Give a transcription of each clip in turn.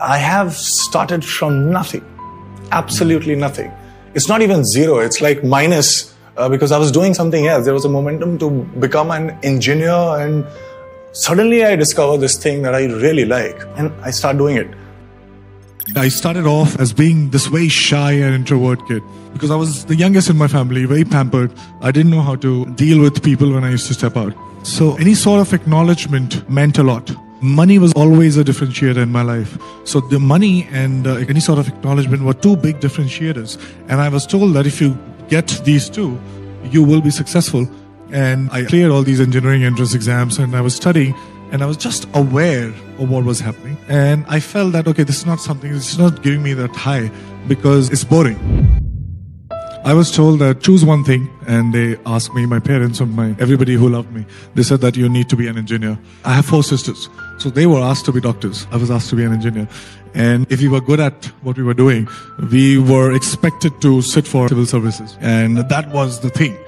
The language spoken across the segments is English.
I have started from nothing, absolutely nothing. It's not even zero, it's like minus uh, because I was doing something else. There was a momentum to become an engineer, and suddenly I discovered this thing that I really like, and I start doing it. I started off as being this very shy and introvert kid because I was the youngest in my family, very pampered. I didn't know how to deal with people when I used to step out. So any sort of acknowledgement meant a lot. Money was always a differentiator in my life. So the money and uh, any sort of acknowledgement were two big differentiators. And I was told that if you get these two, you will be successful. And I cleared all these engineering entrance exams and I was studying and I was just aware of what was happening. And I felt that, okay, this is not something, it's not giving me that high because it's boring. I was told that choose one thing, and they asked me, my parents and my everybody who loved me, they said that you need to be an engineer. I have four sisters, so they were asked to be doctors. I was asked to be an engineer. And if we were good at what we were doing, we were expected to sit for civil services. And that was the thing.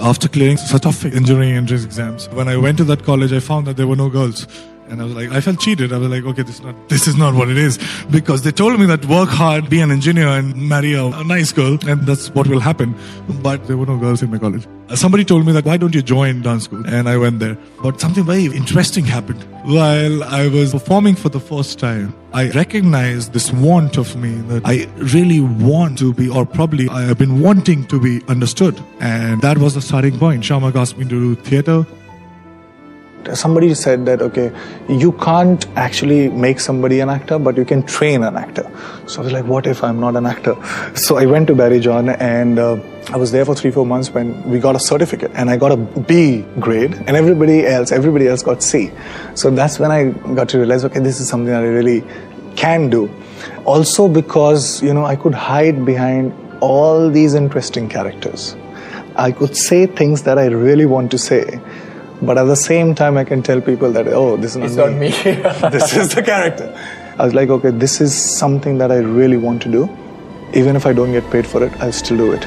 After clearing such tough engineering entrance exams, when I went to that college, I found that there were no girls. And I was like, I felt cheated. I was like, okay, this is not, this is not what it is. Because they told me that work hard, be an engineer and marry a, a nice girl. And that's what will happen. But there were no girls in my college. Uh, somebody told me that, why don't you join dance school? And I went there. But something very interesting happened. While I was performing for the first time, I recognized this want of me that I really want to be, or probably I have been wanting to be understood. And that was the starting point. Shiamak asked me to do theater somebody said that okay you can't actually make somebody an actor but you can train an actor. So i was like what if i'm not an actor? So i went to barry john and uh, i was there for three four months when we got a certificate and i got a b grade and everybody else everybody else got c. So that's when i got to realize okay this is something that i really can do. Also because you know i could hide behind all these interesting characters. I could say things that i really want to say but at the same time, I can tell people that, oh, this is not it's me. Not me. this is the character. I was like, okay, this is something that I really want to do. Even if I don't get paid for it, I'll still do it.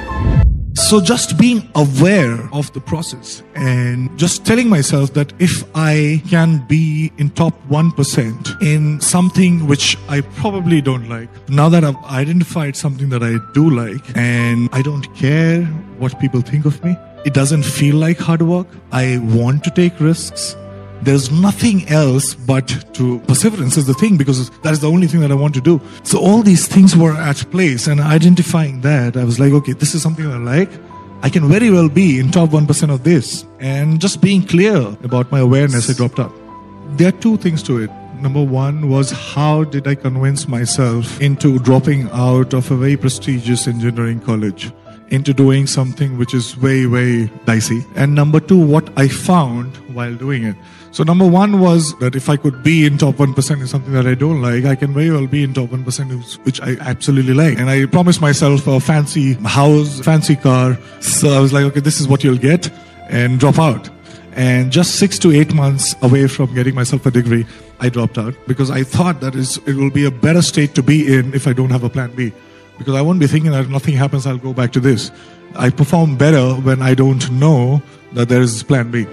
So just being aware of the process and just telling myself that if I can be in top 1% in something which I probably don't like, now that I've identified something that I do like and I don't care what people think of me, it doesn't feel like hard work. I want to take risks. There's nothing else but to perseverance is the thing because that is the only thing that I want to do. So all these things were at place and identifying that, I was like, okay, this is something I like. I can very well be in top 1% of this. And just being clear about my awareness, I dropped out. There are two things to it. Number one was how did I convince myself into dropping out of a very prestigious engineering college? Into doing something which is very, very dicey. And number two, what I found while doing it. So number one was that if I could be in top 1% in something that I don't like, I can very well be in top 1% which I absolutely like. And I promised myself a fancy house, fancy car. So I was like, okay, this is what you'll get and drop out. And just six to eight months away from getting myself a degree, I dropped out because I thought that it will be a better state to be in if I don't have a plan B because I won't be thinking that if nothing happens, I'll go back to this. I perform better when I don't know that there is this plan B.